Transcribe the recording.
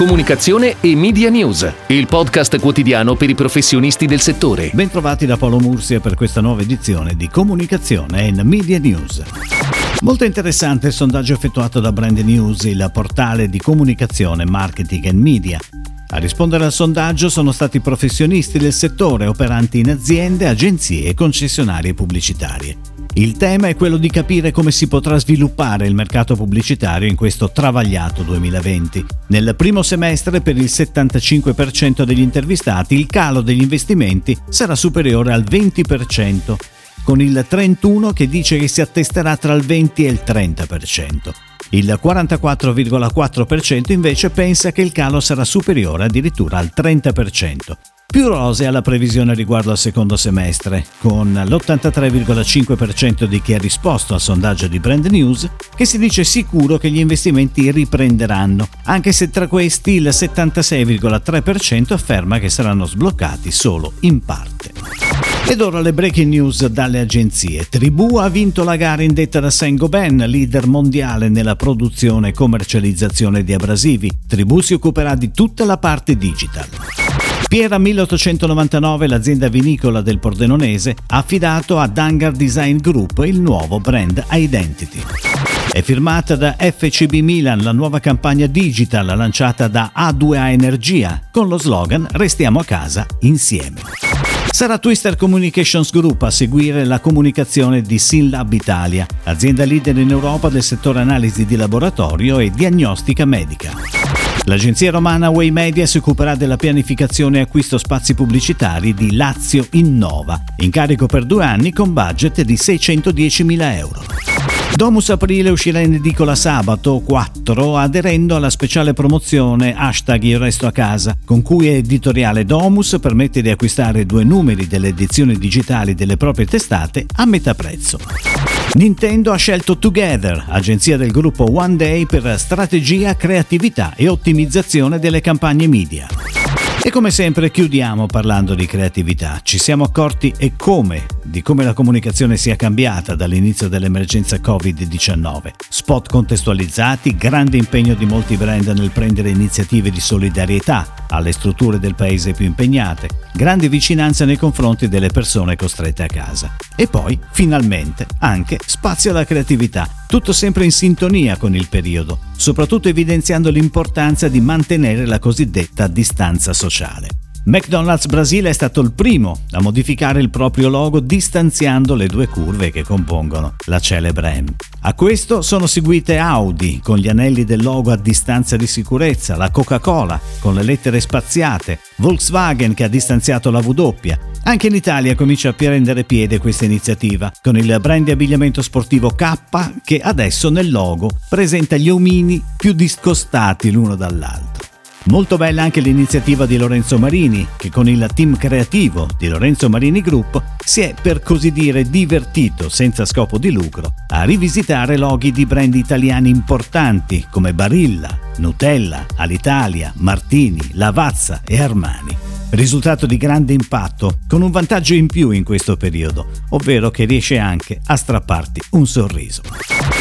Comunicazione e Media News, il podcast quotidiano per i professionisti del settore. Bentrovati da Paolo Mursia per questa nuova edizione di Comunicazione e Media News. Molto interessante il sondaggio effettuato da Brand News, il portale di comunicazione, marketing e media. A rispondere al sondaggio sono stati professionisti del settore operanti in aziende, agenzie e concessionarie pubblicitarie. Il tema è quello di capire come si potrà sviluppare il mercato pubblicitario in questo travagliato 2020. Nel primo semestre per il 75% degli intervistati il calo degli investimenti sarà superiore al 20%, con il 31% che dice che si attesterà tra il 20 e il 30%. Il 44,4% invece pensa che il calo sarà superiore addirittura al 30%. Più rosea la previsione riguardo al secondo semestre, con l'83,5% di chi ha risposto al sondaggio di Brand News che si dice sicuro che gli investimenti riprenderanno, anche se tra questi il 76,3% afferma che saranno sbloccati solo in parte. Ed ora le breaking news dalle agenzie. Tribù ha vinto la gara indetta da Saint-Gobain, leader mondiale nella produzione e commercializzazione di abrasivi. Tribù si occuperà di tutta la parte digital. Piera 1899, l'azienda vinicola del Pordenonese, ha affidato a Dangar Design Group il nuovo brand Identity. È firmata da FCB Milan la nuova campagna digital lanciata da A2A Energia con lo slogan Restiamo a casa insieme. Sarà Twister Communications Group a seguire la comunicazione di SynLab Italia, azienda leader in Europa del settore analisi di laboratorio e diagnostica medica. L'agenzia romana Way Media si occuperà della pianificazione e acquisto spazi pubblicitari di Lazio Innova, incarico per due anni con budget di 610.000 euro. Domus Aprile uscirà in edicola sabato 4 aderendo alla speciale promozione hashtag Io resto a casa, con cui editoriale Domus permette di acquistare due numeri delle edizioni digitali delle proprie testate a metà prezzo. Nintendo ha scelto Together, agenzia del gruppo One Day per strategia, creatività e ottimizzazione delle campagne media. E come sempre chiudiamo parlando di creatività. Ci siamo accorti e come di come la comunicazione sia cambiata dall'inizio dell'emergenza Covid-19. Spot contestualizzati, grande impegno di molti brand nel prendere iniziative di solidarietà alle strutture del paese più impegnate, grande vicinanza nei confronti delle persone costrette a casa. E poi, finalmente, anche spazio alla creatività, tutto sempre in sintonia con il periodo, soprattutto evidenziando l'importanza di mantenere la cosiddetta distanza sociale. McDonald's Brasile è stato il primo a modificare il proprio logo distanziando le due curve che compongono la celebre M. A questo sono seguite Audi con gli anelli del logo a distanza di sicurezza, la Coca-Cola con le lettere spaziate, Volkswagen che ha distanziato la W. Anche in Italia comincia a prendere piede questa iniziativa, con il brand di abbigliamento sportivo K che adesso nel logo presenta gli omini più discostati l'uno dall'altro. Molto bella anche l'iniziativa di Lorenzo Marini, che con il team creativo di Lorenzo Marini Group si è per così dire divertito senza scopo di lucro a rivisitare loghi di brand italiani importanti come Barilla, Nutella, Alitalia, Martini, Lavazza e Armani. Risultato di grande impatto, con un vantaggio in più in questo periodo, ovvero che riesce anche a strapparti un sorriso.